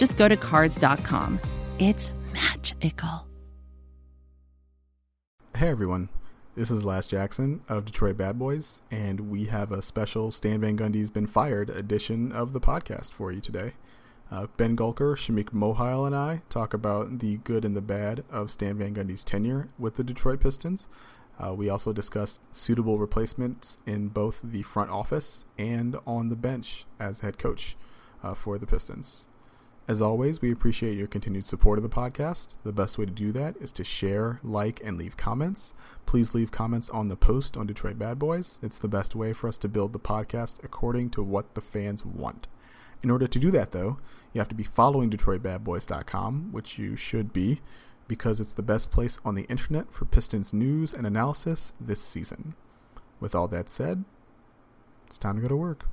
just go to Cars.com. It's magical. Hey everyone, this is Laz Jackson of Detroit Bad Boys, and we have a special Stan Van Gundy's Been Fired edition of the podcast for you today. Uh, ben Gulker, Shameek Mohile, and I talk about the good and the bad of Stan Van Gundy's tenure with the Detroit Pistons. Uh, we also discuss suitable replacements in both the front office and on the bench as head coach uh, for the Pistons. As always, we appreciate your continued support of the podcast. The best way to do that is to share, like, and leave comments. Please leave comments on the post on Detroit Bad Boys. It's the best way for us to build the podcast according to what the fans want. In order to do that, though, you have to be following DetroitBadBoys.com, which you should be, because it's the best place on the internet for Pistons news and analysis this season. With all that said, it's time to go to work.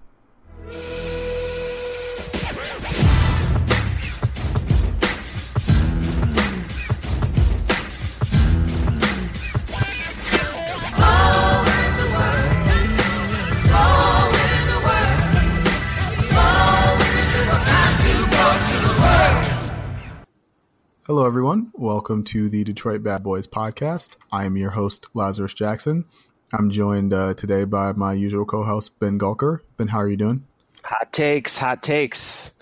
Hello, everyone. Welcome to the Detroit Bad Boys podcast. I am your host, Lazarus Jackson. I'm joined uh, today by my usual co host, Ben Gulker. Ben, how are you doing? Hot takes, hot takes.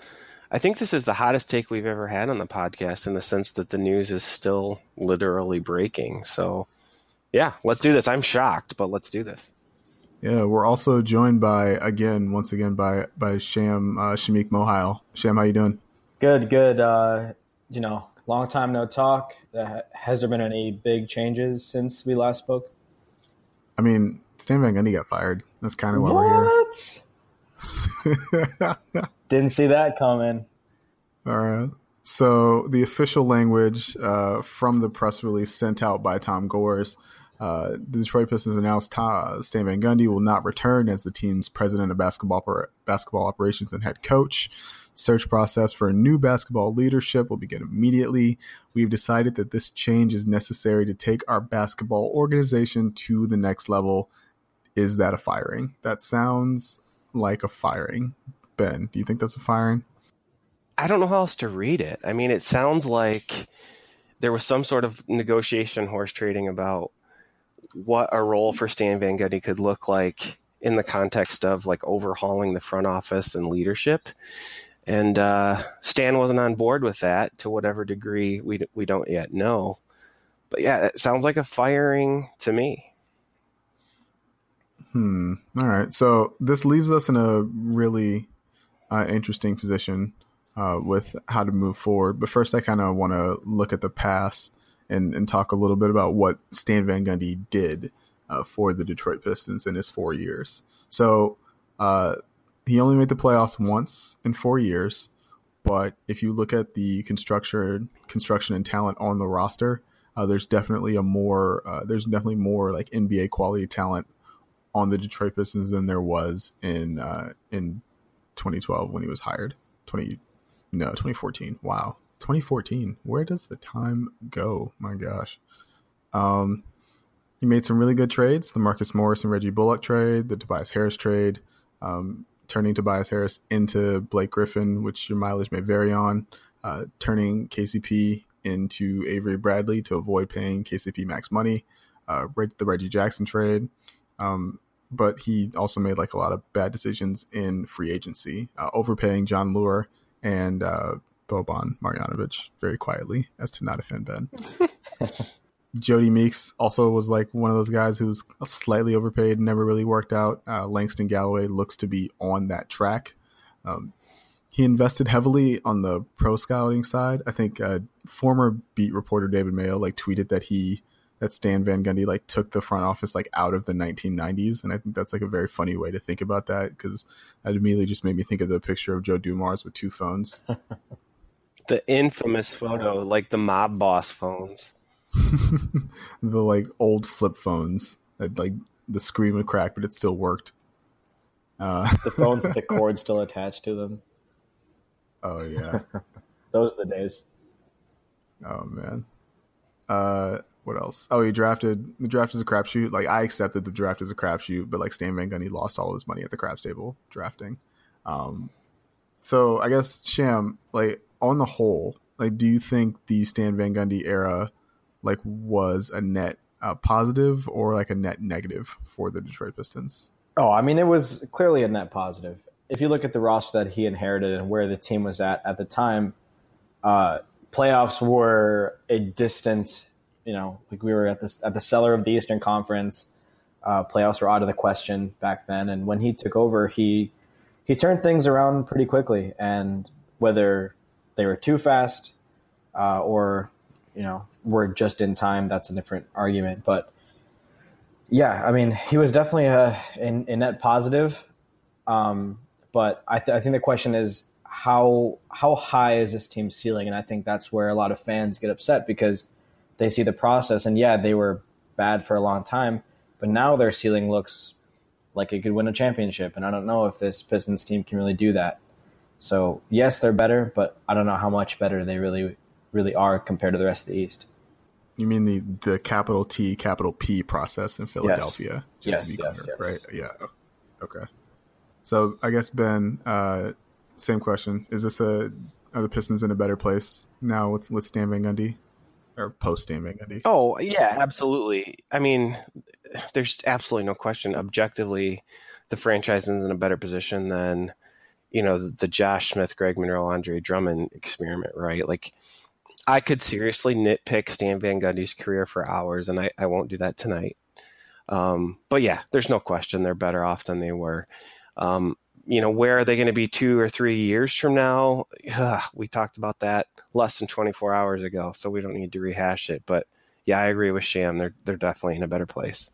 I think this is the hottest take we've ever had on the podcast in the sense that the news is still literally breaking. So, yeah, let's do this. I'm shocked, but let's do this. Yeah, we're also joined by again, once again, by by Sham uh, Shameek Mohile. Sham, how you doing? Good, good. Uh, you know, long time no talk. Uh, has there been any big changes since we last spoke? I mean, Stan Van Gundy got fired. That's kind of why what? we're here. Didn't see that coming. All right. So the official language uh, from the press release sent out by Tom Gores, uh, the Detroit Pistons announced Tom, Stan Van Gundy will not return as the team's president of basketball basketball operations and head coach. Search process for a new basketball leadership will begin immediately. We've decided that this change is necessary to take our basketball organization to the next level. Is that a firing? That sounds like a firing. Ben, do you think that's a firing? I don't know how else to read it. I mean, it sounds like there was some sort of negotiation horse trading about what a role for Stan Van Gundy could look like in the context of like overhauling the front office and leadership and uh, Stan wasn't on board with that to whatever degree we we don't yet know. But yeah, it sounds like a firing to me. Hmm. All right. So this leaves us in a really uh, interesting position uh, with how to move forward. But first, I kind of want to look at the past and, and talk a little bit about what Stan Van Gundy did uh, for the Detroit Pistons in his four years. So uh, he only made the playoffs once in four years. But if you look at the construction, construction and talent on the roster, uh, there's definitely a more, uh, there's definitely more like NBA quality talent on the Detroit Pistons than there was in uh, in 2012 when he was hired. 20, no, 2014. Wow, 2014. Where does the time go? My gosh. Um, he made some really good trades: the Marcus Morris and Reggie Bullock trade, the Tobias Harris trade. Um, turning Tobias Harris into Blake Griffin, which your mileage may vary on, uh, turning KCP into Avery Bradley to avoid paying KCP max money, uh, the Reggie Jackson trade. Um, but he also made like a lot of bad decisions in free agency, uh, overpaying Jon Leuer and uh, Boban Marjanovic very quietly, as to not offend Ben. Jodie Meeks also was like one of those guys who was slightly overpaid, never really worked out. Uh, Langston Galloway looks to be on that track. Um, he invested heavily on the pro scouting side. I think uh, former beat reporter David Mayo like tweeted that he that Stan Van Gundy like took the front office like out of the 1990s, and I think that's like a very funny way to think about that because that immediately just made me think of the picture of Joe Dumars with two phones. The infamous photo, like the mob boss phones. the like old flip phones that like the screen would crack, but it still worked. Uh, the phones with the cord still attached to them. Oh yeah, those are the days. Oh man. Uh, what else? Oh, he drafted the draft is a crapshoot. Like I accepted the draft is a crapshoot, but like Stan Van Gundy lost all his money at the craps table drafting. Um, so I guess Sham, like on the whole, like do you think the Stan Van Gundy era like was a net uh, positive or like a net negative for the Detroit Pistons? Oh, I mean, it was clearly a net positive. If you look at the roster that he inherited and where the team was at at the time, uh, playoffs were a distant, you know, like we were at the at the cellar of the Eastern Conference. Uh, playoffs were out of the question back then, and when he took over, he he turned things around pretty quickly. And whether they were too fast uh, or you know were just in time, that's a different argument. But yeah, I mean, he was definitely a, a, a net positive. Um, but I, th- I think the question is how how high is this team's ceiling? And I think that's where a lot of fans get upset because they see the process and yeah, they were bad for a long time, but now their ceiling looks like it could win a championship. And I don't know if this Pistons team can really do that. So yes, they're better, but I don't know how much better they really really are compared to the rest of the East. You mean the the capital T, capital P process in Philadelphia, yes. just yes, to be yes, clear, right? Yeah. Okay. So I guess Ben, uh, same question: Is this a are the Pistons in a better place now with with Stan Van Gundy or post Stan Van Gundy? Oh yeah, absolutely. I mean, there's absolutely no question. Objectively, the franchise is in a better position than you know the, the Josh Smith, Greg Monroe, Andre Drummond experiment, right? Like I could seriously nitpick Stan Van Gundy's career for hours, and I, I won't do that tonight. Um, but yeah, there's no question they're better off than they were. Um, you know, where are they going to be two or three years from now? Ugh, we talked about that less than 24 hours ago, so we don't need to rehash it. But yeah, I agree with Sham. They're they're definitely in a better place.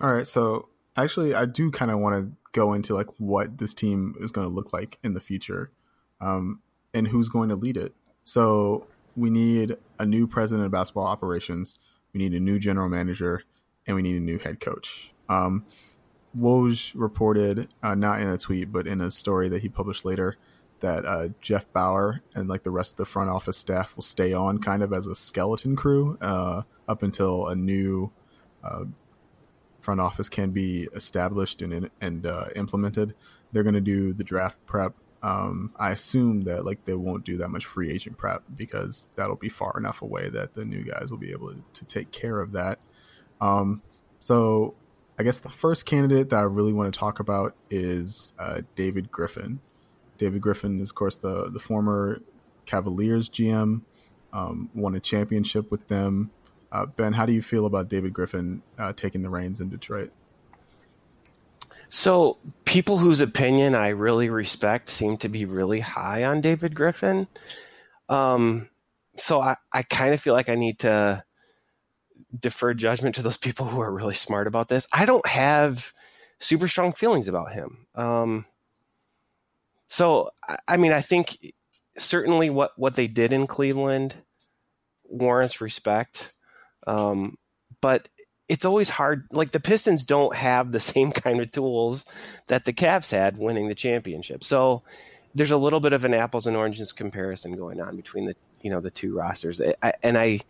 All right, so actually, I do kind of want to go into like what this team is going to look like in the future, um, and who's going to lead it. So we need a new president of basketball operations. We need a new general manager, and we need a new head coach. Um, Woj reported, uh, not in a tweet, but in a story that he published later, that uh, Jeff Bower and like the rest of the front office staff will stay on kind of as a skeleton crew uh, up until a new uh, front office can be established and and uh, implemented. They're going to do the draft prep um, I assume that like they won't do that much free agent prep because that'll be far enough away that the new guys will be able to, to take care of that. Um, so I guess the first candidate that I really want to talk about is uh, David Griffin. David Griffin is, of course, the the former Cavaliers GM, um, won a championship with them. Uh, ben, how do you feel about David Griffin uh, taking the reins in Detroit? So, people whose opinion I really respect seem to be really high on David Griffin. Um, so, I, I kind of feel like I need to defer judgment to those people who are really smart about this. I don't have super strong feelings about him. Um, so, I mean, I think certainly what, what they did in Cleveland warrants respect. Um, but it's always hard. Like the Pistons don't have the same kind of tools that the Cavs had winning the championship. So there's a little bit of an apples and oranges comparison going on between the you know the two rosters. I, and I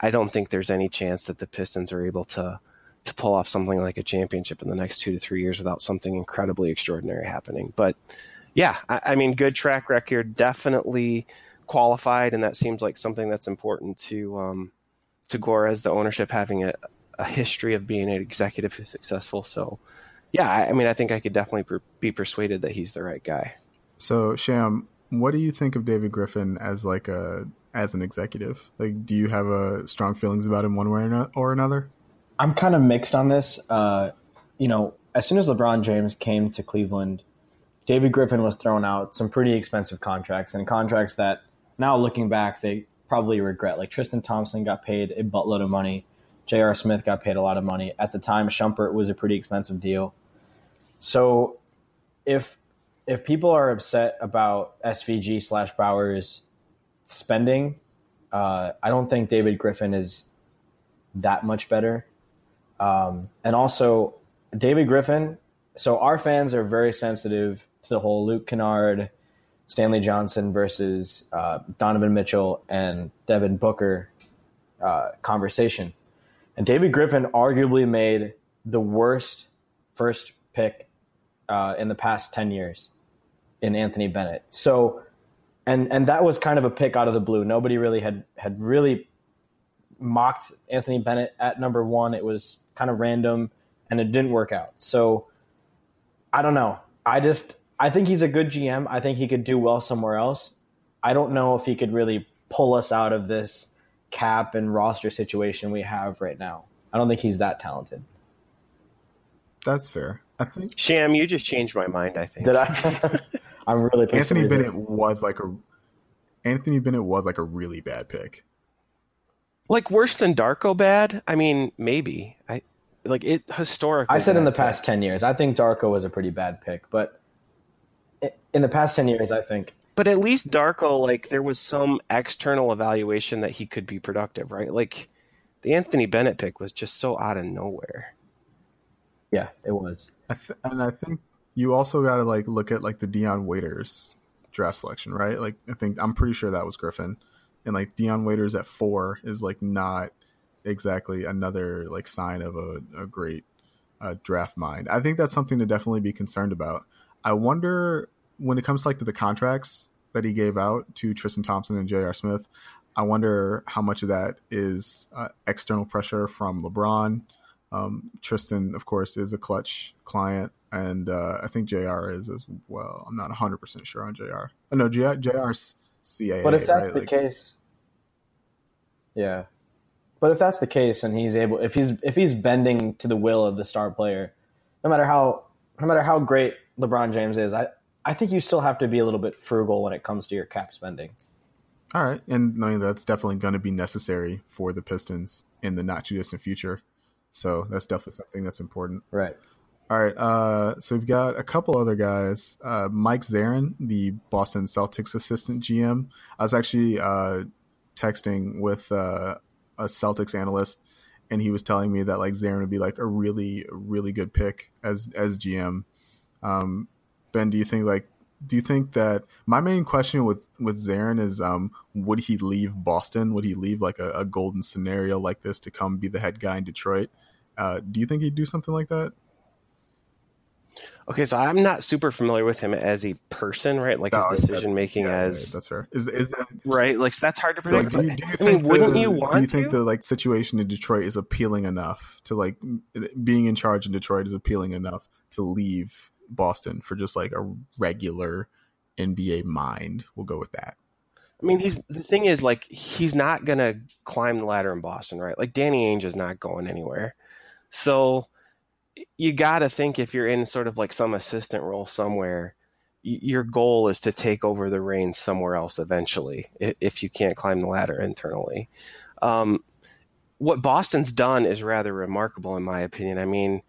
I don't think there's any chance that the Pistons are able to to pull off something like a championship in the next two to three years without something incredibly extraordinary happening. But yeah, I, I mean, good track record, definitely qualified, and that seems like something that's important to um, to Gores, the ownership having a, a history of being an executive who's successful. So, yeah, I, I mean, I think I could definitely per- be persuaded that he's the right guy. So, Sham, what do you think of David Griffin as like a as an executive? Like, do you have a strong feelings about him one way or another? I'm kind of mixed on this. Uh, you know, as soon as LeBron James came to Cleveland, David Griffin was throwing out some pretty expensive contracts and contracts that now looking back they probably regret. Like Tristan Thompson got paid a buttload of money. J.R. Smith got paid a lot of money. At the time, Shumpert was a pretty expensive deal. So if if people are upset about SVG slash Bowers spending, uh, I don't think David Griffin is that much better. Um, and also, David Griffin. So our fans are very sensitive to the whole Luke Kennard, Stanley Johnson versus uh, Donovan Mitchell and Devin Booker uh, conversation. And David Griffin arguably made the worst first pick uh, in the past 10 years in Anthony Bennett. So, and, and that was kind of a pick out of the blue. Nobody really had, had really mocked Anthony Bennett at number one. It was kind of random and it didn't work out. So I don't know. I just, I think he's a good GM. I think he could do well somewhere else. I don't know if he could really pull us out of this cap and roster situation we have right now. I don't think he's that talented. That's fair. I think Sham, you just changed my mind. I think. Did I? I'm really Anthony Bennett was like a Anthony Bennett was like a really bad pick. Like worse than Darko bad? I mean, maybe. I like it historically. I said in the past pick. 10 years. I think Darko was a pretty bad pick, but in the past 10 years, I think but at least Darko, like there was some external evaluation that he could be productive, right? Like the Anthony Bennett pick was just so out of nowhere. Yeah, it was. I th- and I think you also got to like look at like the Dion Waiters draft selection, right? Like I think I'm pretty sure that was Griffin, and like Dion Waiters at four is like not exactly another like sign of a, a great uh, draft mind. I think that's something to definitely be concerned about. I wonder when it comes to like to the contracts that he gave out to Tristan Thompson and J.R. Smith, I wonder how much of that is uh, external pressure from LeBron. Um, Tristan, of course, is a Klutch client, and uh, I think J.R. is as well. I'm not 100 percent sure on J.R. Oh, no, J.R. J.R.'s CAA. But if that's right? the like, case, yeah. But if that's the case, and he's able, if he's if he's bending to the will of the star player, no matter how no matter how great LeBron James is, I I think you still have to be a little bit frugal when it comes to your cap spending. All right, and knowing that's definitely going to be necessary for the Pistons in the not too distant future. So that's definitely something that's important. Right. All right. Uh, so we've got a couple other guys. Uh, Mike Zarren, the Boston Celtics assistant GM. I was actually uh, texting with uh, a Celtics analyst, and he was telling me that like Zarren would be like a really, really good pick as as GM. Um, Ben, do you think like do you think that my main question with with Zarren is um would he leave Boston? Would he leave like a, a golden scenario like this to come be the head guy in Detroit? Uh, do you think he'd do something like that? Okay, so I'm not super familiar with him as a person, right? Like his decision making yeah, as that's fair. Is is that right? Like that's hard to predict. So, like, do you, do you I mean, wouldn't you want? Do you think to? the like situation in Detroit is appealing enough to like being in charge in Detroit is appealing enough to leave Boston for just like a regular NBA mind. We'll go with that. I mean, he's the thing is like he's not gonna climb the ladder in Boston, right? Like Danny Ainge is not going anywhere. So you got to think if you're in sort of like some assistant role somewhere, your goal is to take over the reins somewhere else eventually if you can't climb the ladder internally. Um, what Boston's done is rather remarkable, in my opinion. I mean,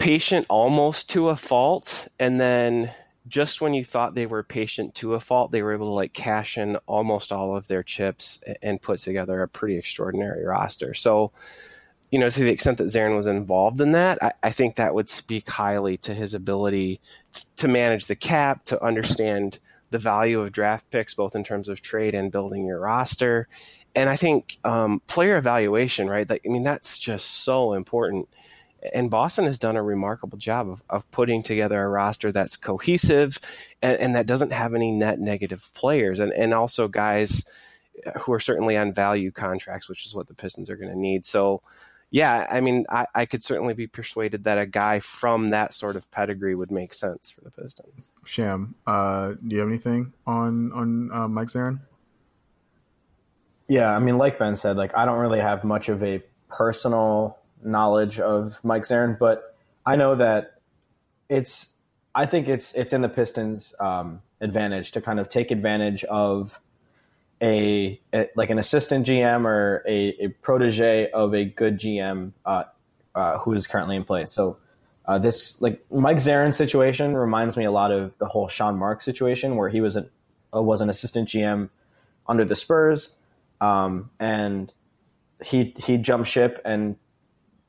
patient almost to a fault and then just when you thought they were patient to a fault they were able to like cash in almost all of their chips and put together a pretty extraordinary roster. So you know to the extent that Zarren was involved in that I, I think that would speak highly to his ability t- to manage the cap to understand the value of draft picks both in terms of trade and building your roster. And i think um, player evaluation right? I mean that's just so important and Boston has done a remarkable job of, of putting together a roster that's cohesive and, and, that doesn't have any net negative players and, and also guys who are certainly on value contracts, which is what the Pistons are going to need. So, yeah, I mean, I, I, could certainly be persuaded that a guy from that sort of pedigree would make sense for the Pistons. Sham, uh, do you have anything on on uh, Mike Zarren? Yeah, I mean, like Ben said, like I don't really have much of a personal knowledge of Mike Zarren, but I know that it's. I think it's it's in the Pistons' um, advantage to kind of take advantage of a, a like an assistant GM or a, a, protege of a good GM uh, uh, who is currently in place. So uh, this like Mike Zarren situation reminds me a lot of the whole Sean Marks situation where he was a uh, was an assistant GM under the Spurs, um, and he he jumped ship and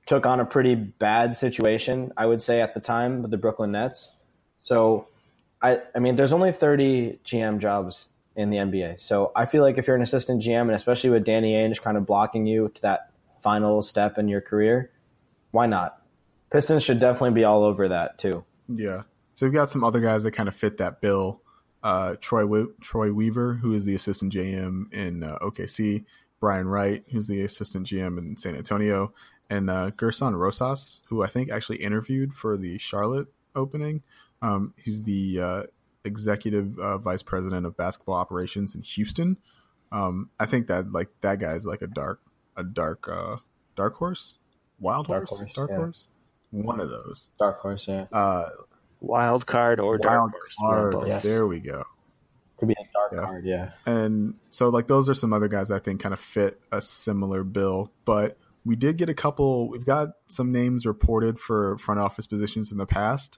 took on a pretty bad situation, I would say at the time with the Brooklyn Nets. So, I I mean, there's only 30 GM jobs in the NBA. So I feel like if you're an assistant GM, and especially with Danny Ainge kind of blocking you to that final step in your career, why not? Pistons should definitely be all over that too. Yeah. So we've got some other guys that kind of fit that bill. Uh, Troy we- Troy Weaver, who is the assistant GM in uh, OKC, Brian Wright, who's the assistant GM in San Antonio, and uh, Gersson Rosas, who I think actually interviewed for the Charlotte opening. Um, he's the uh, executive uh, vice president of basketball operations in Houston. Um, I think that like that guy's like a dark, a dark, uh, dark horse, wild Dark horse, horse, dark yeah. horse, one of those. Dark horse, yeah. Uh, Wild card or dark horse. card. Yes. There we go. Could be a dark Yeah. card, yeah. And so like those are some other guys I think kind of fit a similar bill, but we did get a couple we've got some names reported for front office positions in the past.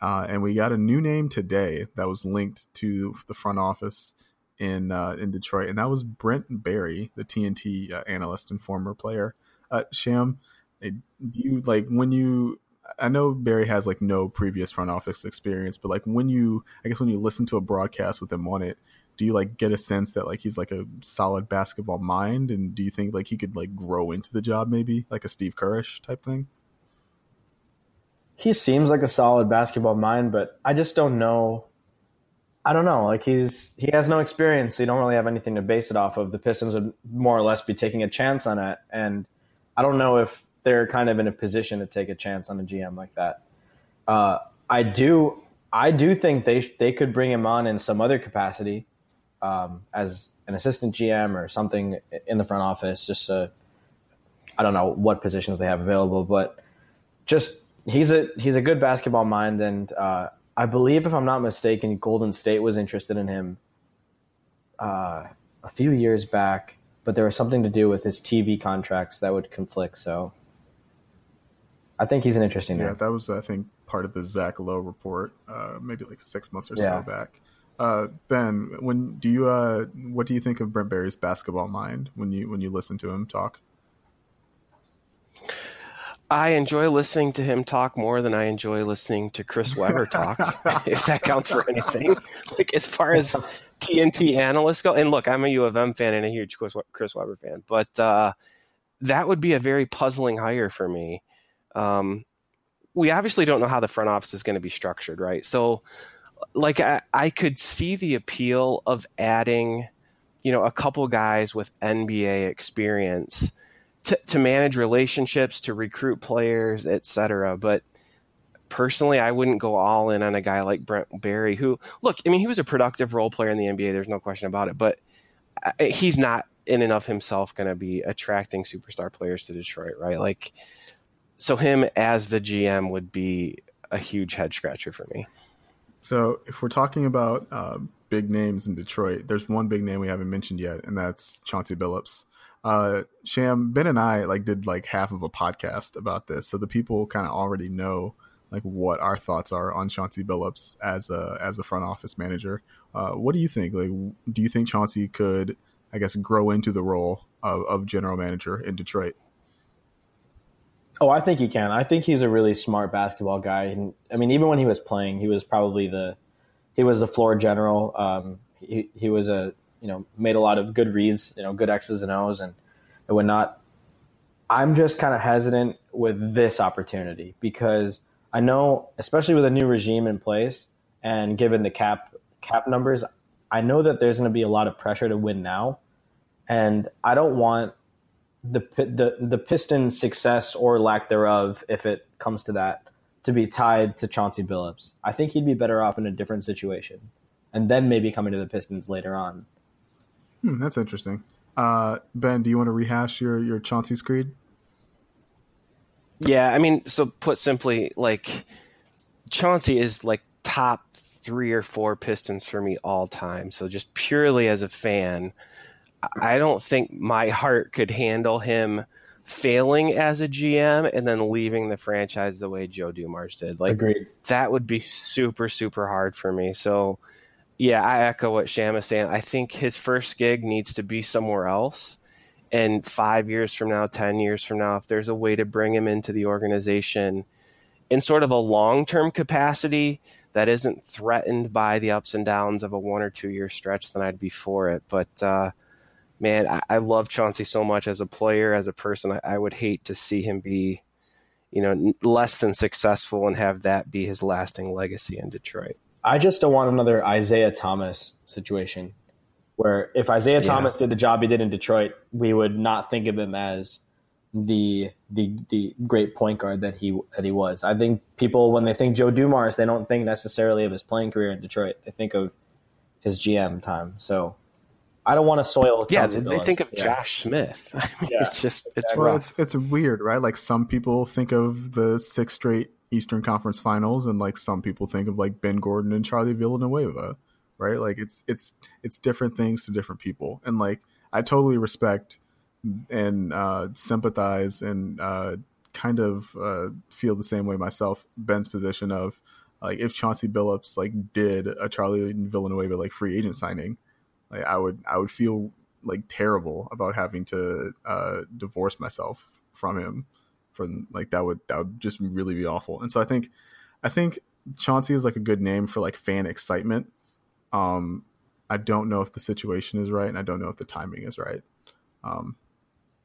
Uh, and we got a new name today that was linked to the front office in uh, in Detroit, and that was Brent Barry, the TNT uh, analyst and former player. Uh, Sham, do you like when you? I know Barry has like no previous front office experience, but like when you, I guess when you listen to a broadcast with him on it, do you like get a sense that like he's like a solid basketball mind, and do you think like he could like grow into the job maybe like a Steve Kerrish type thing? He seems like a solid basketball mind, but I just don't know. I don't know. Like he's he has no experience, so you don't really have anything to base it off of. The Pistons would more or less be taking a chance on it, and I don't know if they're kind of in a position to take a chance on a GM like that. Uh, I do, I do think they they could bring him on in some other capacity um, as an assistant GM or something in the front office. Just to, I don't know what positions they have available, but just he's a he's a good basketball mind, and uh, I believe, if I'm not mistaken, Golden State was interested in him uh, a few years back, but there was something to do with his TV contracts that would conflict. So I think he's an interesting Yeah, name. that was I think part of the Zach Lowe report, uh, maybe like six months or Yeah. so back. Uh, ben, when do you uh, what do you think of Brent Barry's basketball mind when you when you listen to him talk? I enjoy listening to him talk more than I enjoy listening to Chris Webber talk, if that counts for anything. Like as far as TNT analysts go, and look, I'm a U of M fan and a huge Chris Chris Webber fan, but uh, that would be a very puzzling hire for me. Um, we obviously don't know how the front office is going to be structured, right? So, like, I, I could see the appeal of adding, you know, a couple guys with NBA experience to, to manage relationships, to recruit players, etc. But personally, I wouldn't go all in on a guy like Brent Barry, who, look, I mean, he was a productive role player in the NBA. There's no question about it, but uh, he's not in and of himself going to be attracting superstar players to Detroit, right? Like, so him as the GM would be a huge head scratcher for me. So if we're talking about uh, big names in Detroit, there's one big name we haven't mentioned yet, and that's Chauncey Billups. Uh, Sham, Ben, and I like did like half of a podcast about this, so the people kind of already know like what our thoughts are on Chauncey Billups as a as a front office manager. Uh, what do you think? Like, do you think Chauncey could, I guess, grow into the role of, of general manager in Detroit? Oh, I think he can. I think he's a really smart basketball guy. And, I mean, even when he was playing, he was probably the he was the floor general. Um, he he was a you know made a lot of good reads, you know, good X's and O's, and and whatnot. I'm just kind of hesitant with this opportunity because I know, especially with a new regime in place and given the cap cap numbers, I know that there's going to be a lot of pressure to win now, and I don't want the Pi- the the Pistons' success or lack thereof, if it comes to that, to be tied to Chauncey Billups. I think he'd be better off in a different situation, and then maybe coming to the Pistons later on. Hmm, that's interesting. Uh, ben, do you want to rehash your your Chauncey screed? Yeah, I mean, so put simply, like Chauncey is like top three or four Pistons for me all time. So just purely as a fan, I don't think my heart could handle him failing as a GM and then leaving the franchise the way Joe Dumars did. Like Agreed. that would be super super hard for me. So Yeah, I echo what Sham is saying. I think his first gig needs to be somewhere else. And five years from now, 10 years from now, if there's a way to bring him into the organization in sort of a long term capacity that isn't threatened by the ups and downs of a one or two year stretch, then I'd be for it. But uh, man, I, I, love Chauncey so much as a player, as a person. I, I would hate to see him be, you know, less than successful and have that be his lasting legacy in Detroit. I just don't want another Isiah Thomas situation where if Isiah yeah. Thomas did the job he did in Detroit, we would not think of him as the the the great point guard that he that he was. I think people when they think Joe Dumars, they don't think necessarily of his playing career in Detroit. They think of his GM time. So I don't want to soil. Yeah, they, they think of yeah. Josh Smith. I mean, yeah. It's just it's well, it's it's weird, right? Like some people think of the six straight Eastern Conference Finals, and like some people think of like Ben Gordon and Charlie Villanueva, right? Like it's it's it's different things to different people, and like I totally respect and uh, sympathize and uh, kind of uh, feel the same way myself. Ben's position of like if Chauncey Billups like did a Charlie Villanueva like free agent signing, like I would I would feel like terrible about having to uh, divorce myself from him from like that would that would just really be awful. And so I think I think Chauncey is like a good name for like fan excitement. Um, I don't know if the situation is right, and I don't know if the timing is right. Um,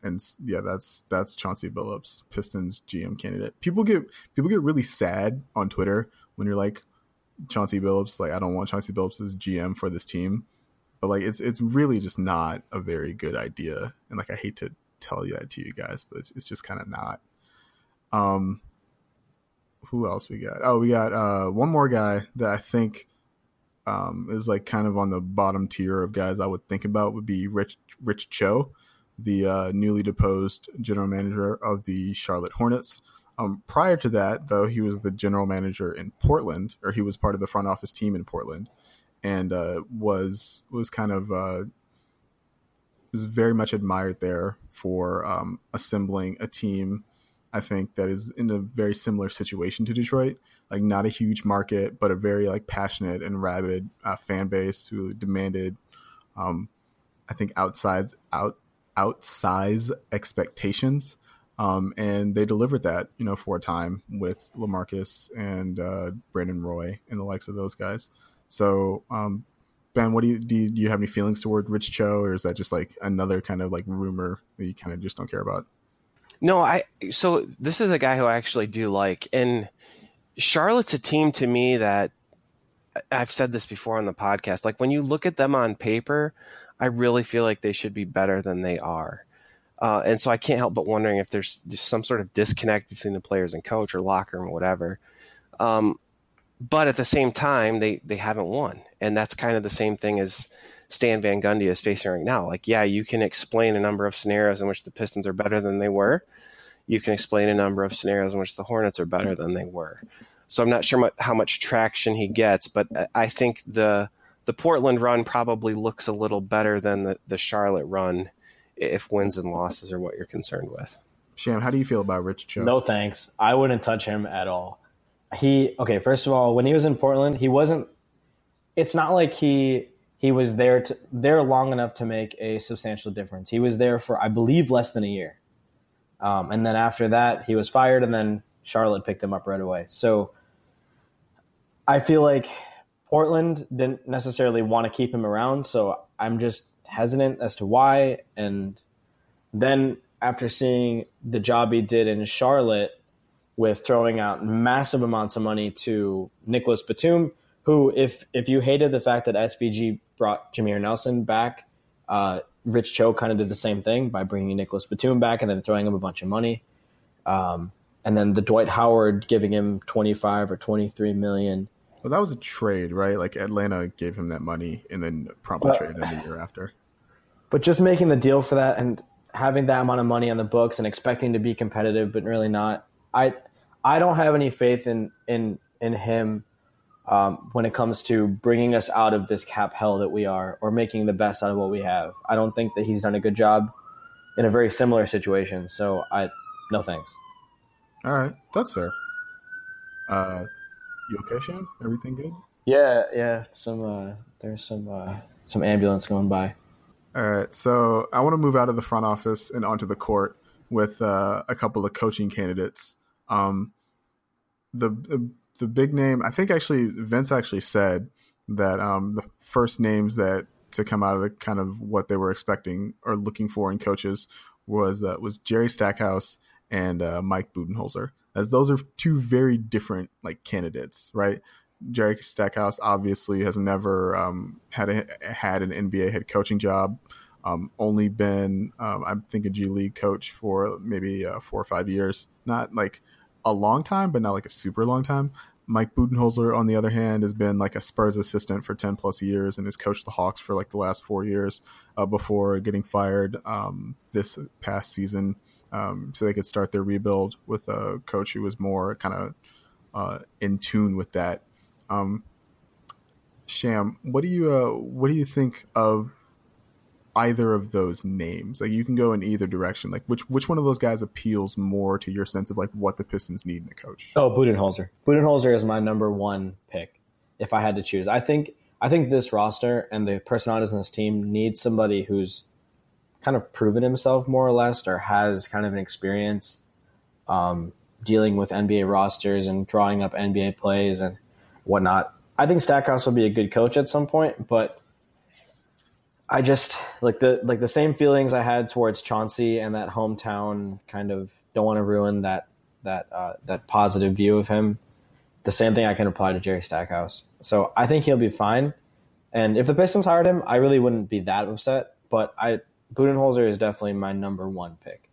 and yeah, that's that's Chauncey Billups, Pistons GM candidate. People get people get really sad on Twitter when you're like Chauncey Billups, like I don't want Chauncey Billups as GM for this team, but like it's it's really just not a very good idea, and like I hate to tell you that to you guys, but it's, it's just kind of not. Um, who else we got? Oh, we got uh, one more guy that I think um, is like kind of on the bottom tier of guys I would think about would be Rich Rich Cho, the uh, newly deposed general manager of the Charlotte Hornets. Um, prior to that, though, he was the general manager in Portland, or he was part of the front office team in Portland, and uh, was was kind of uh, was very much admired there for um, assembling a team I think that is in a very similar situation to Detroit. Like not a huge market, but a very like passionate and rabid uh, fan base who demanded, um, I think outsides out outsize expectations, um, and they delivered that you know for a time with Lamarcus and uh, Brandon Roy and the likes of those guys. So um, Ben, what do you, do you do? You have any feelings toward Rich Cho, or is that just like another kind of like rumor that you kind of just don't care about? No, I so this is a guy who I actually do like, and Charlotte's a team to me that I've said this before on the podcast. Like when you look at them on paper, I really feel like they should be better than they are. Uh, and so I can't help but wondering if there's some sort of disconnect between the players and coach or locker room or whatever. Um, but at the same time, they they haven't won, and that's kind of the same thing as Stan Van Gundy is facing right now. Like, yeah, you can explain a number of scenarios in which the Pistons are better than they were. You can explain a number of scenarios in which the Hornets are better than they were. So I'm not sure how much traction he gets, but I think the the Portland run probably looks a little better than the, the Charlotte run if wins and losses are what you're concerned with. Sham, how do you feel about Rich Cho? No thanks. I wouldn't touch him at all. He okay, first of all, when he was in Portland, he wasn't it's not like he he was there to there long enough to make a substantial difference. He was there for I believe less than a year, um, and then after that he was fired, and then Charlotte picked him up right away. So I feel like Portland didn't necessarily want to keep him around, so I'm just hesitant as to why. And then after seeing the job he did in Charlotte with throwing out massive amounts of money to Nicholas Batum, who, if if you hated the fact that SVG brought Jameer Nelson back. Uh, Rich Cho kind of did the same thing by bringing Nicholas Batum back and then throwing him a bunch of money. Um, and then the Dwight Howard giving him 25 or 23 million. Well, that was a trade, right? Like Atlanta gave him that money and then promptly but, traded him the year after. But just making the deal for that and having that amount of money on the books and expecting to be competitive, but really not. I I don't have any faith in in in him um, when it comes to bringing us out of this cap hell that we are or making the best out of what we have. I don't think that he's done a good job in a very similar situation. So I, no thanks. All right, that's fair. Uh, you okay, Sham? Everything good? Yeah, yeah. Some uh, There's some uh, some ambulance going by. All right, so I want to move out of the front office and onto the court with uh, a couple of coaching candidates. Um, the, the big name, I think actually Vince actually said that um, the first names that to come out of the kind of what they were expecting or looking for in coaches was uh, was Jerry Stackhouse and uh, Mike Budenholzer, as those are two very different like candidates, right? Jerry Stackhouse obviously has never um, had a, had an NBA head coaching job. Um, only been, um, I think, a G League coach for maybe uh, four or five years. Not like a long time, but not like a super long time. Mike Budenholzer, on the other hand, has been like a Spurs assistant for 10 plus years and has coached the Hawks for like the last four years uh, before getting fired um, this past season. Um, so they could start their rebuild with a coach who was more kind of uh, in tune with that. Um, Sham, what do you uh, what do you think of either of those names? Like you can go in either direction. Like which which one of those guys appeals more to your sense of like what the Pistons need in a coach? Oh, Budenholzer. Budenholzer is my number one pick if I had to choose. I think I think this roster and the personalities in this team need somebody who's kind of proven himself more or less or has kind of an experience um, dealing with NBA rosters and drawing up NBA plays and whatnot. I think Stackhouse will be a good coach at some point, but I just like the like the same feelings I had towards Chauncey and that hometown kind of don't want to ruin that that uh, that positive view of him. The same thing I can apply to Jerry Stackhouse. So I think he'll be fine. And if the Pistons hired him, I really wouldn't be that upset. But I Budenholzer is definitely my number one pick.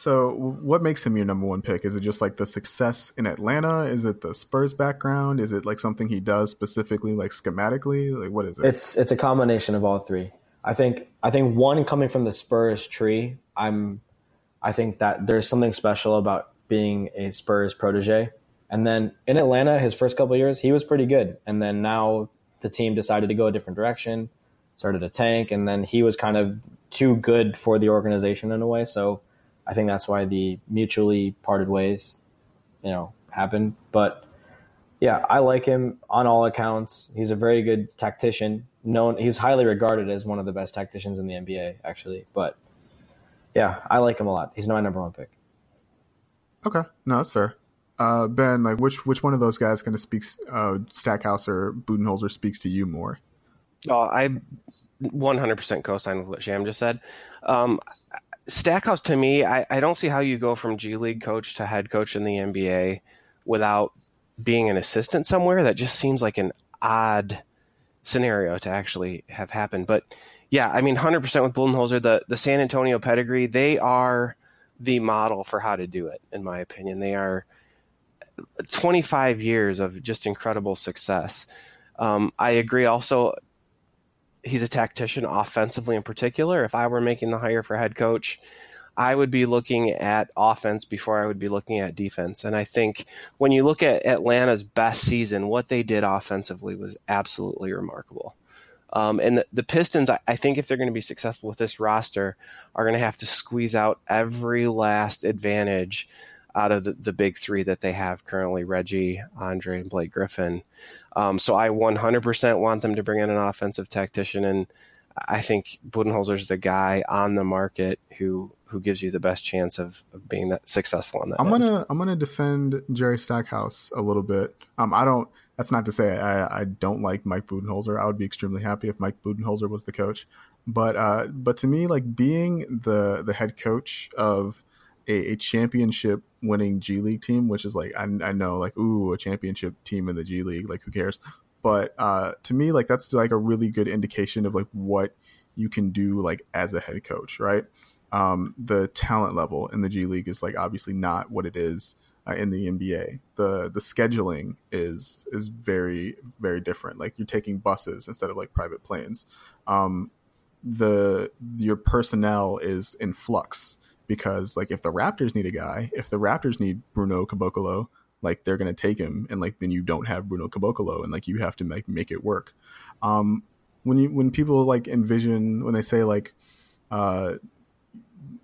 So, what makes him your number one pick? Is it just like the success in Atlanta? Is it the Spurs background? Is it like something he does specifically, like schematically? Like, what is it? It's it's a combination of all three. I think I think one coming from the Spurs tree. I'm I think that there's something special about being a Spurs protege. And then in Atlanta, his first couple years, he was pretty good. And then now the team decided to go a different direction, started a tank, and then he was kind of too good for the organization in a way. So I think that's why the mutually parted ways, you know, happened. But yeah, I like him on all accounts. He's a very good tactician. Known, he's highly regarded as one of the best tacticians in the NBA, actually. But yeah, I like him a lot. He's not my number one pick. Okay, no, that's fair. Uh, ben, like which which one of those guys kind of speaks uh, Stackhouse or Budenholzer speaks to you more? Oh, I 100% co-sign with what Sham just said. Um, Stackhouse to me, I, I don't see how you go from G League coach to head coach in the NBA without being an assistant somewhere. That just seems like an odd scenario to actually have happened. But yeah, I mean, 100% with Budenholzer, the, the San Antonio pedigree, they are the model for how to do it, in my opinion. They are 25 years of just incredible success. Um, I agree also he's a tactician offensively in particular. If I were making the hire for head coach, I would be looking at offense before I would be looking at defense. And I think when you look at Atlanta's best season, what they did offensively was absolutely remarkable. Um, and the, the Pistons, I, I, think if they're going to be successful with this roster, are going to have to squeeze out every last advantage out of the, the big three that they have currently Reggie, Andre, and Blake Griffin. Um, so I 100% want them to bring in an offensive tactician, and I think Budenholzer's the guy on the market who who gives you the best chance of, of being that successful in that. I'm gonna I'm gonna defend Jerry Stackhouse a little bit. Um, I don't. That's not to say I, I don't like Mike Budenholzer. I would be extremely happy if Mike Budenholzer was the coach. But uh, but to me, like being the the head coach of a, a championship winning G League team, which is like I, I know like ooh a championship team in the G League, like who cares? But uh, to me, like that's like a really good indication of like what you can do like as a head coach, right? Um, the talent level in the G League is like obviously not what it is uh, in the NBA. The the scheduling is is very very different. Like you're taking buses instead of like private planes. Um, the your personnel is in flux because like if the Raptors need a guy, if the Raptors need Bruno Caboclo, like they're gonna take him, and like then you don't have Bruno Caboclo, and like you have to make make it work. Um, when you when people like envision when they say like, uh,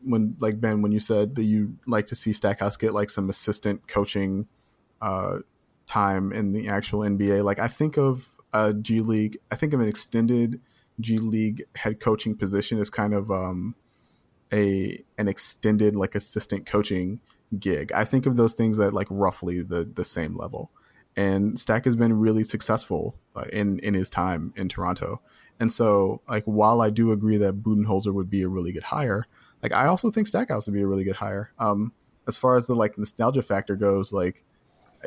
when like Ben when you said that you like to see Stackhouse get like some assistant coaching, uh, time in the actual NBA, like I think of a G League. I think of an extended G League head coaching position as kind of um, a an extended like assistant coaching gig. I think of those things at like roughly the the same level. And Stack has been really successful uh, in in his time in Toronto. And so, like, while I do agree that Budenholzer would be a really good hire, like I also think Stackhouse would be a really good hire. Um, as far as the like nostalgia factor goes, like,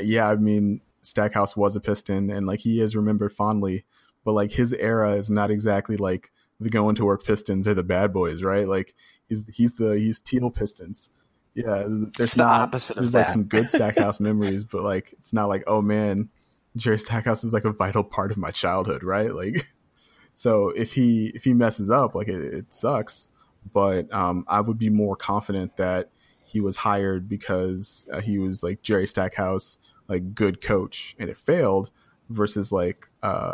yeah, I mean, Stackhouse was a Piston, and like he is remembered fondly, but like his era is not exactly like the going to work Pistons or the bad boys, right? Like he's he's the he's teal Pistons. Yeah, there's It's the not opposite there's like that. some good Stackhouse memories, but like it's not like oh man, Jerry Stackhouse is like a vital part of my childhood, right? Like, so if he if he messes up, like it, it sucks. But um, I would be more confident that he was hired because uh, he was like Jerry Stackhouse, like good coach, and it failed, versus like uh,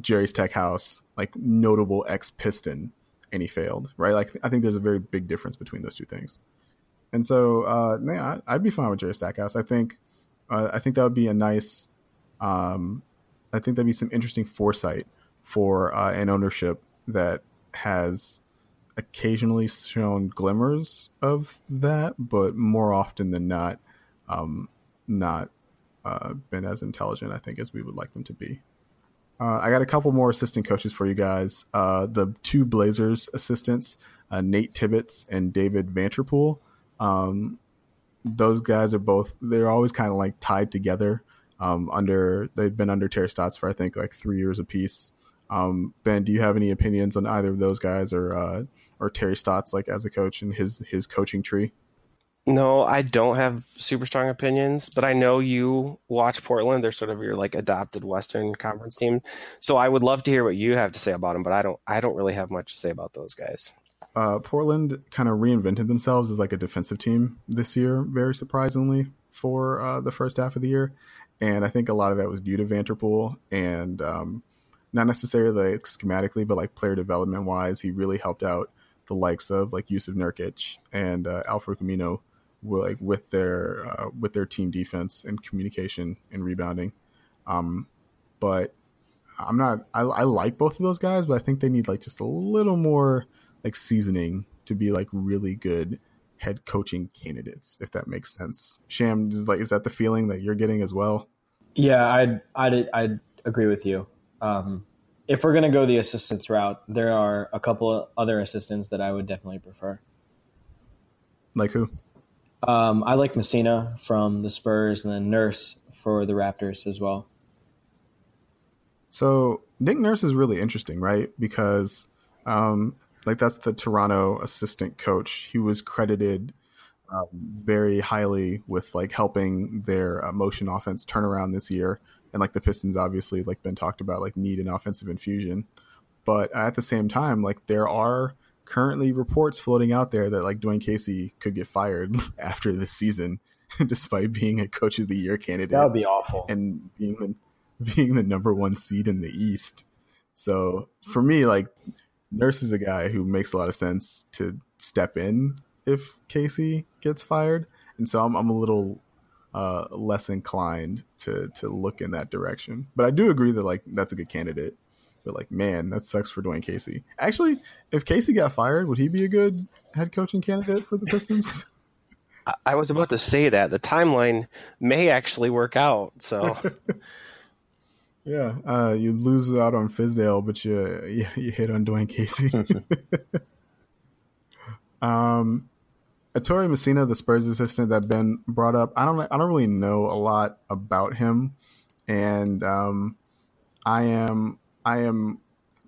Jerry Stackhouse, like notable ex Piston, and he failed, right? Like I think there's a very big difference between those two things. And so, uh, man, I, I'd be fine with Jerry Stackhouse. I think, uh, I think that would be a nice, um, I think that'd be some interesting foresight for uh, an ownership that has occasionally shown glimmers of that, but more often than not, um, not uh, been as intelligent, I think, as we would like them to be. Uh, I got a couple more assistant coaches for you guys. Uh, the two Blazers assistants, uh, Nate Tibbetts and David Vanterpool. Um, those guys are both, they're always kind of like tied together. Um, under they've been under Terry Stotts for I think like three years apiece. Um, ben, do you have any opinions on either of those guys or uh, or Terry Stotts like as a coach and his his coaching tree? No, I don't have super strong opinions, but I know you watch Portland. They're sort of your like adopted Western Conference team. So I would love to hear what you have to say about them, but I don't I don't really have much to say about those guys. uh, Portland kind of reinvented themselves as like a defensive team this year, very surprisingly for uh, the first half of the year, and I think a lot of that was due to Vanterpool and um, not necessarily like schematically, but like player development wise, he really helped out the likes of like Yusuf Nurkic and uh, Al-Farouq Aminu, like with their uh, with their team defense and communication and rebounding. Um, but I'm not. I, I like both of those guys, but I think they need like just a little more like seasoning to be like really good head coaching candidates, if that makes sense. Sham is like, is that the feeling that you're getting as well? Yeah, I'd I'd I'd agree with you. Um, if we're gonna go the assistants route, there are a couple of other assistants that I would definitely prefer. Like who? Um, I like Messina from the Spurs, and then Nurse for the Raptors as well. So Nick Nurse is really interesting, right? Because um, like that's the Toronto assistant coach. He was credited um, very highly with like helping their uh, motion offense turn around this year. And like the Pistons, obviously, like been talked about, like need an offensive infusion. But at the same time, like there are currently reports floating out there that like Dwayne Casey could get fired after this season, despite being a coach of the year candidate That would be awful. and being the being the number one seed in the East. So for me, like Nurse is a guy who makes a lot of sense to step in if Casey gets fired, and so I'm I'm a little uh, less inclined to to look in that direction. But I do agree that like that's a good candidate. But like, man, that sucks for Dwayne Casey. Actually, if Casey got fired, would he be a good head coaching candidate for the Pistons? I, I was about to say that the timeline may actually work out. So Yeah, uh, you lose out on Fizdale, but you you, you hit on Dwayne Casey. um, Ettore Messina, the Spurs assistant that Ben brought up, I don't I don't really know a lot about him, and um, I am I am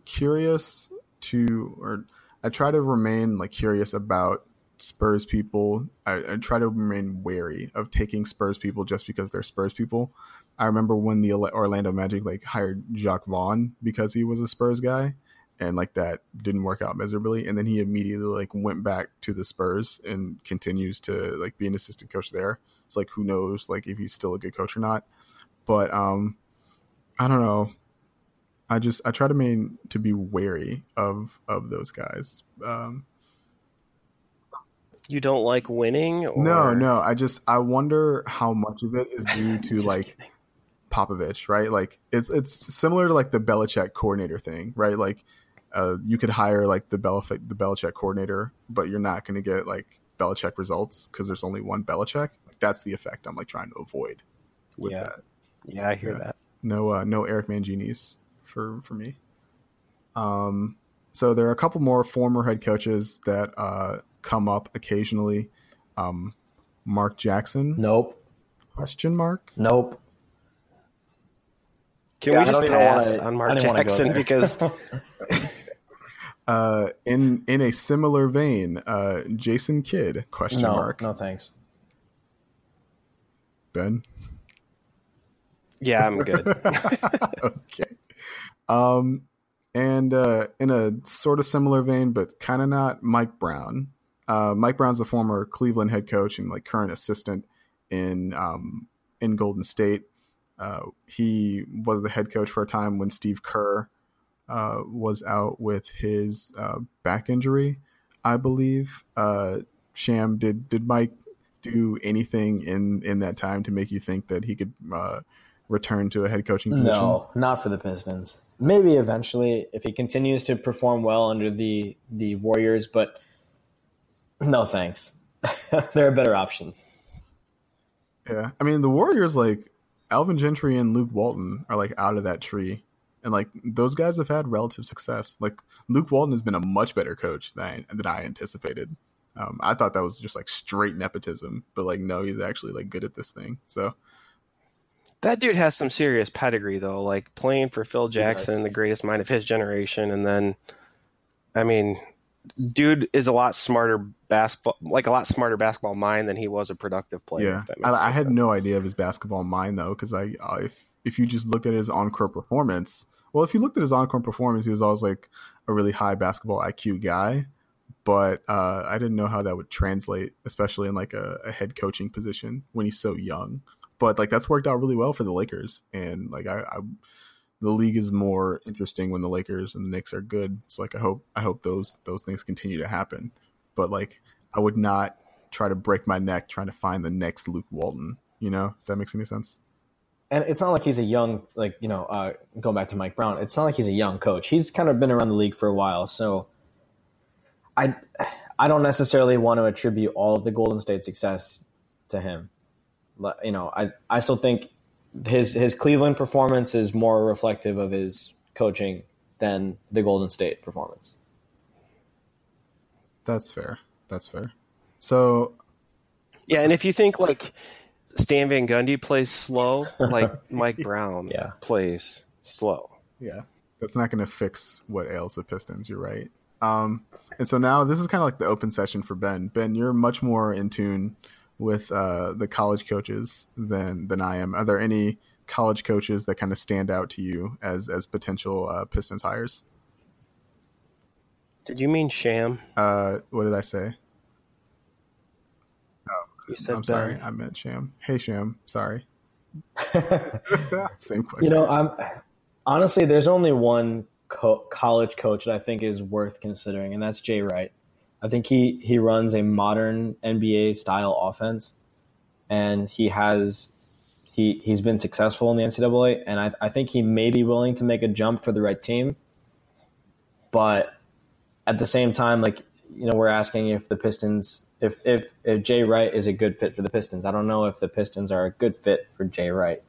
curious to or I try to remain like curious about Spurs people. I, I try to remain wary of taking Spurs people just because they're Spurs people. I remember when the Orlando Magic like hired Jacques Vaughn because he was a Spurs guy, and like that didn't work out miserably. And then he immediately like went back to the Spurs and continues to like be an assistant coach there. It's like who knows like if he's still a good coach or not. But um, I don't know. I just I try to main to be wary of of those guys. Um, you don't like winning? Or... no, no. I just I wonder how much of it is due to like kidding. Popovich, right? Like it's it's similar to like the Belichick coordinator thing, right? Like uh, you could hire like the Belichick the Belichick coordinator, but you're not going to get like Belichick results because there's only one Belichick. Like that's the effect I'm like trying to avoid with Yeah. that. Yeah, I hear Yeah. that. No, uh, no Eric Mangini's for for me. Um, so there are a couple more former head coaches that uh, come up occasionally. Um, Mark Jackson? Nope. Question mark. Nope. Can Yeah, we just pass wanna- on Mark didn't wanna go Jackson because Uh, in in a similar vein, uh, Jason Kidd? Question no, mark. no thanks. Ben. yeah, I'm good. okay. Um, and uh, in a sort of similar vein, but kind of not, Mike Brown. Uh, Mike Brown's the former Cleveland head coach and like current assistant in um, in Golden State. Uh, he was the head coach for a time when Steve Kerr uh, was out with his uh, back injury, I believe. Uh, Sham, did did Mike do anything in in that time to make you think that he could uh, return to a head coaching position? No, not for the Pistons. Maybe eventually if he continues to perform well under the the Warriors, but no thanks. there are better options. Yeah, I mean the Warriors like Alvin Gentry and Luke Walton are like out of that tree, and like those guys have had relative success. Like Luke Walton has been a much better coach than I, than I anticipated. Um, I thought that was just like straight nepotism, but like no, he's actually like good at this thing. So that dude has some serious pedigree though, like playing for Phil Jackson, the greatest mind of his generation, and then, I mean, dude is a lot smarter basketball, like a lot smarter basketball mind than he was a productive player. yeah, if that makes I, I had no idea of his basketball mind though, because I, I if if you just looked at his on court performance, well, if you looked at his on court performance, he was always like a really high basketball IQ guy. But uh, I didn't know how that would translate, especially in like a, a head coaching position when he's so young. But like that's worked out really well for the Lakers, and like I, I the league is more interesting when the Lakers and the Knicks are good. So like I hope I hope those those things continue to happen. But like I would not try to break my neck trying to find the next Luke Walton. You know, if that makes any sense. And it's not like he's a young, like you know, uh, going back to Mike Brown. It's not like he's a young coach. He's kind of been around the league for a while, so I, I don't necessarily want to attribute all of the Golden State success to him. But, You know, I, I still think his his Cleveland performance is more reflective of his coaching than the Golden State performance. That's fair. That's fair. So Yeah, and if you think like Stan Van Gundy plays slow, like Mike Brown Yeah. plays slow. yeah, that's not going to fix what ails the Pistons. You're right. Um, and so now this is kind of like the open session for Ben. Ben, you're much more in tune with uh, the college coaches than than I am. Are there any college coaches that kind of stand out to you as as potential uh, Pistons hires? Did you mean Sham? Uh, what did I say? You said I'm sorry, I meant Sham. Hey, Sham. Sorry. Same question. You know, I'm honestly there's only one co- college coach that I think is worth considering, and that's Jay Wright. I think he he runs a modern NBA style offense, and he has he he's been successful in the NCAA, and I, I think he may be willing to make a jump for the right team. But at the same time, like you know, we're asking if the Pistons if if if Jay Wright is a good fit for the Pistons. I don't know if the Pistons are a good fit for Jay Wright.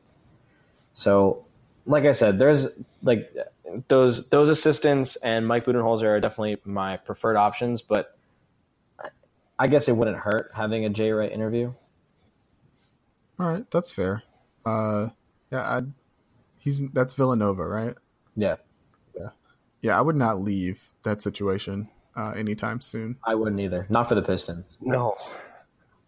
So, like I said, there's like those those assistants and Mike Budenholzer are definitely my preferred options, but I guess it wouldn't hurt having a Jay Wright interview. All right, that's fair. Uh, yeah, I, he's that's Villanova, right? Yeah, Yeah, yeah. I would not leave that situation uh, anytime soon. I wouldn't either. Not for the Pistons. No.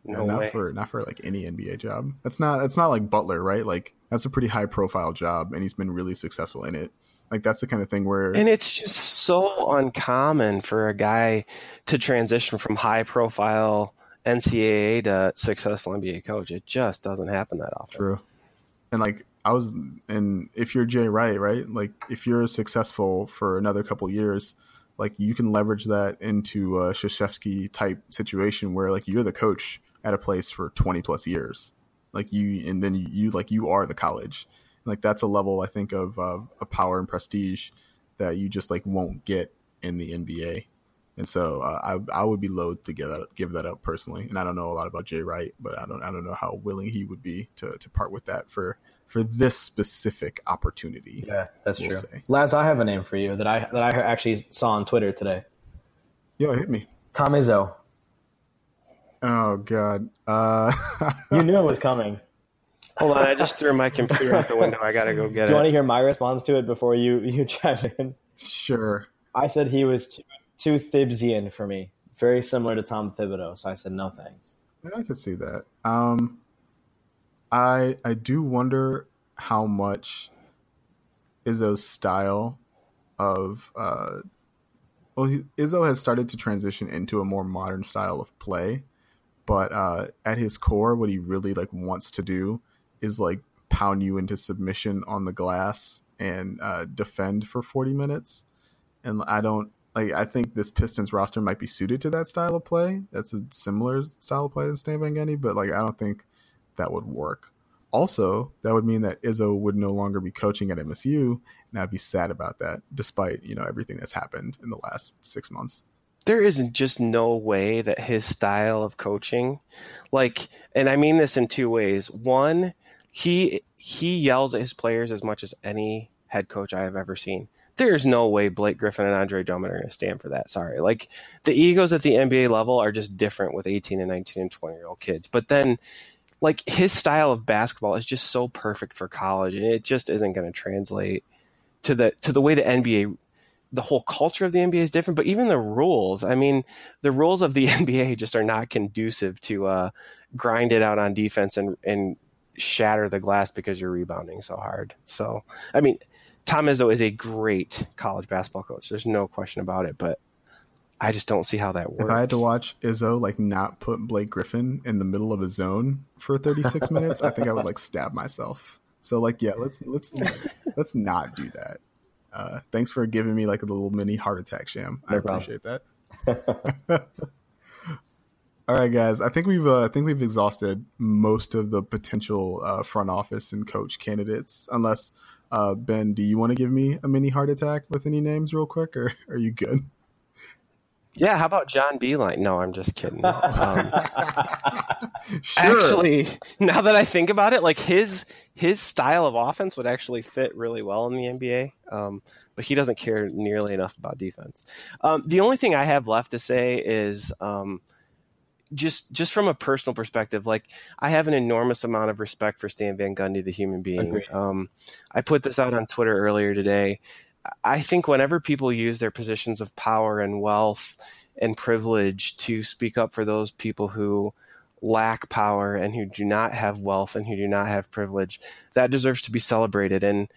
No not way. for not for like any NBA job. That's not that's not like Butler, right? Like that's a pretty high profile job, and he's been really successful in it. Like that's the kind of thing where And it's just so uncommon for a guy to transition from high profile NCAA to successful NBA coach. It just doesn't happen that often. True. And like I was and if you're Jay Wright, right? Like if you're successful for another couple years, like you can leverage that into a Krzyzewski type situation where like you're the coach at a place for 20 plus years. Like you and then you like you are the college. Like that's a level I think of uh, a power and prestige that you just like won't get in the NBA. And so uh, I I would be loath to give that give that up personally. And I don't know a lot about Jay Wright, but I don't I don't know how willing he would be to to part with that for for this specific opportunity. Yeah, that's we'll true. Say. Laz, I have a name for you that I that I actually saw on Twitter today. Yo, hit me. Tom Izzo. Oh God. Uh... you knew it was coming. Hold on, I just threw my computer out the window. I gotta go get it. Do you want to hear my response to it before you you chime in? Sure. I said he was too, too Thibsian for me, very similar to Tom Thibodeau. So I said no thanks. Yeah, I can see that. Um, I I do wonder how much Izzo's style of uh, well, he, Izzo has started to transition into a more modern style of play, but uh, at his core, what he really like wants to do is like pound you into submission on the glass and uh, defend for 40 minutes. And I don't like. I think this Pistons roster might be suited to that style of play. That's a similar style of play than Stan Van Gundy, but like I don't think that would work. Also, that would mean that Izzo would no longer be coaching at MSU, and I'd be sad about that, despite you know everything that's happened in the last six months. There isn't just no way that his style of coaching, like, and I mean this in two ways. One, he he yells at his players as much as any head coach I have ever seen. There's no way Blake Griffin and Andre Drummond are going to stand for that. Sorry. Like the egos at the NBA level are just different with 18 and 19 and 20 year old kids. But then like his style of basketball is just so perfect for college and it just isn't going to translate to the to the way the NBA the whole culture of the NBA is different, but even the rules. I mean, the rules of the NBA just are not conducive to uh, grind it out on defense and and shatter the glass because you're rebounding so hard. So, I mean, Tom Izzo is a great college basketball coach. There's no question about it, but I just don't see how that works. If I had to watch Izzo like not put Blake Griffin in the middle of a zone for 36 minutes, I think I would like stab myself. So like yeah, let's let's let's not do that. Uh, thanks for giving me like a little mini heart attack, Sham. I appreciate that. All right, guys. I think we've uh, I think we've exhausted most of the potential uh, front office and coach candidates. Unless uh, Ben, do you want to give me a mini heart attack with any names real quick, or are you good? Yeah, how about John Beilein? No, I'm just kidding. Um, sure. Actually, now that I think about it, like his his style of offense would actually fit really well in the NBA. Um, but he doesn't care nearly enough about defense. Um, the only thing I have left to say is um, just just from a personal perspective, like I have an enormous amount of respect for Stan Van Gundy, the human being. Um, I put this out on Twitter earlier today. I think whenever people use their positions of power and wealth and privilege to speak up for those people who lack power and who do not have wealth and who do not have privilege, that deserves to be celebrated. And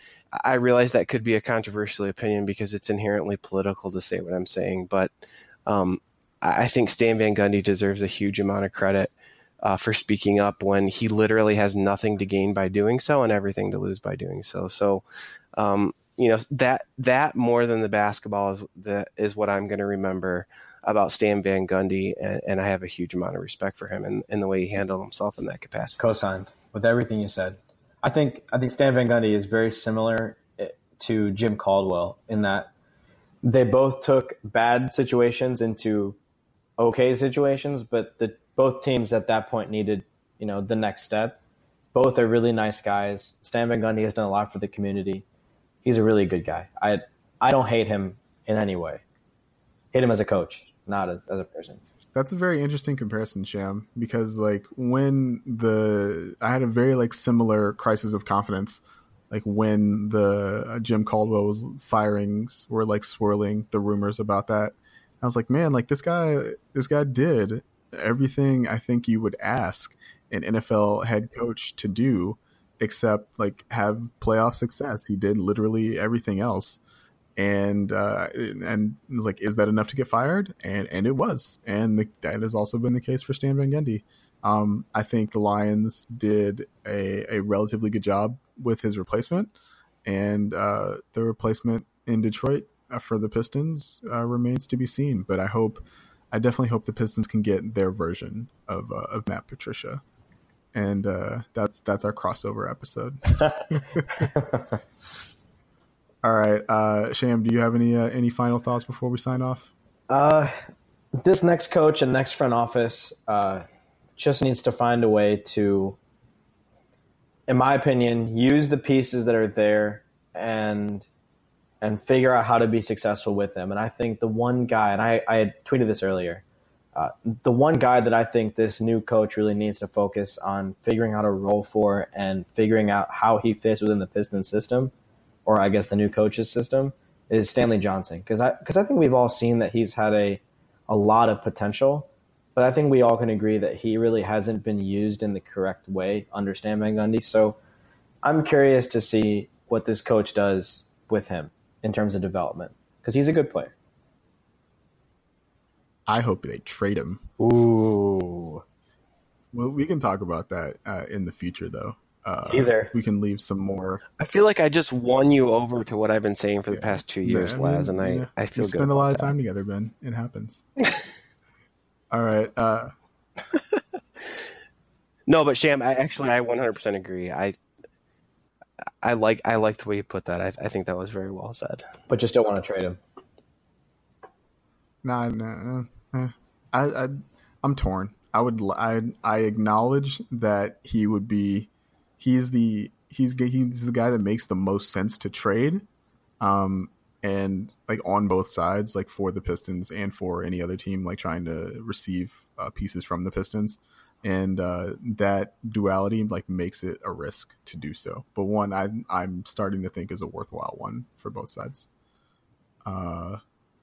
I realize that could be a controversial opinion because it's inherently political to say what I'm saying, but um, I think Stan Van Gundy deserves a huge amount of credit uh, for speaking up when he literally has nothing to gain by doing so and everything to lose by doing so. So, um, you know that that more than the basketball is that is what I'm going to remember about Stan Van Gundy, and, and, I have a huge amount of respect for him and, and the way he handled himself in that capacity. Co-signed with everything you said. I think I think Stan Van Gundy is very similar eh, to Jim Caldwell in that they both took bad situations into okay situations, but the both teams at that point needed you know the next step. Both are really nice guys. Stan Van Gundy has done a lot for the community he's a really good guy. I I don't hate him in any way. Hate him as a coach, not as, as a person. That's a very interesting comparison, Sham, because like when the I had a very like similar crisis of confidence, like when the uh, Jim Caldwell was firings were like swirling the rumors about that. I was like, man, like this guy, this guy did everything I think you would ask an NFL head coach to do except like have playoff success. He did literally everything else. And uh, and like, is that enough to get fired? And and it was, and the, that has also been the case for Stan Van Gundy. Um, I think the Lions did a, a relatively good job with his replacement, and uh, the replacement in Detroit for the Pistons uh, remains to be seen. But I hope, I definitely hope the Pistons can get their version of uh, of Matt Patricia. and uh, that's that's our crossover episode. All right, uh, Sham, do you have any uh, any final thoughts before we sign off? Uh, this next coach and next front office uh, just needs to find a way to, in my opinion, use the pieces that are there and and figure out how to be successful with them. And I think the one guy, and I, I had tweeted this earlier, uh, the one guy that I think this new coach really needs to focus on figuring out a role for and figuring out how he fits within the Pistons system, or I guess the new coach's system, is Stanley Johnson. Because I because I think we've all seen that he's had a a lot of potential, but I think we all can agree that he really hasn't been used in the correct way under Stan Van Gundy. So I'm curious to see what this coach does with him in terms of development because he's a good player. I hope they trade him. Ooh. Well, we can talk about that uh, in the future, though. Uh, Either we can leave some more. I feel like I just won you over to what I've been saying for the past two years, Yeah, I mean, Laz, and I, yeah, I feel we good. spend a lot about of time together, Ben. It happens. All right. Uh. No, but Sham, I actually I 100% agree. I I like I like the way you put that. I, I think that was very well said. but just don't want to trade him. nah, nah, nah. I, I, I'm torn. I would. l- I, I acknowledge that he would be. He's the. He's he's the guy that makes the most sense to trade. Um, and like on both sides, like for the Pistons and for any other team, like trying to receive uh, pieces from the Pistons, and uh, that duality like makes it a risk to do so. But one, I I'm starting to think is a worthwhile one for both sides. Uh,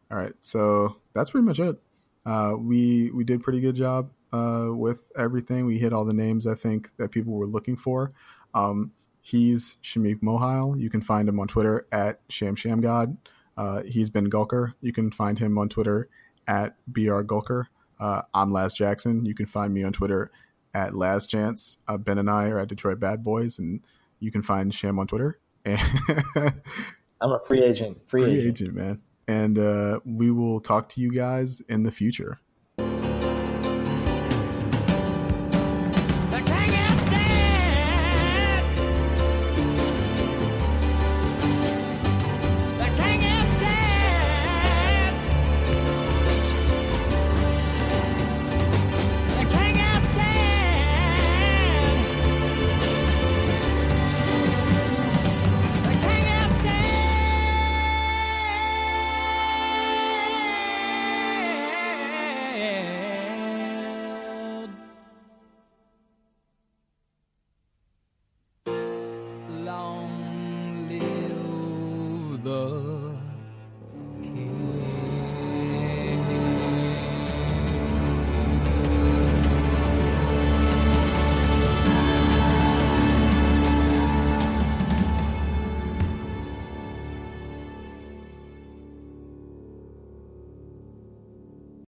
all right, so that's pretty much it. Uh, we we did pretty good job uh, with everything. We hit all the names I think that people were looking for. Um, he's Shameek Mohile. You can find him on Twitter at Sham Sham God. Uh, he's Ben Gulker. You can find him on Twitter at Br Gulker. Uh, I'm Laz Jackson. You can find me on Twitter at Laz Chance. Uh, ben and I are at Detroit Bad Boys, and you can find Sham on Twitter. I'm a free agent. Free, free agent. agent, man. And uh, we will talk to you guys in the future.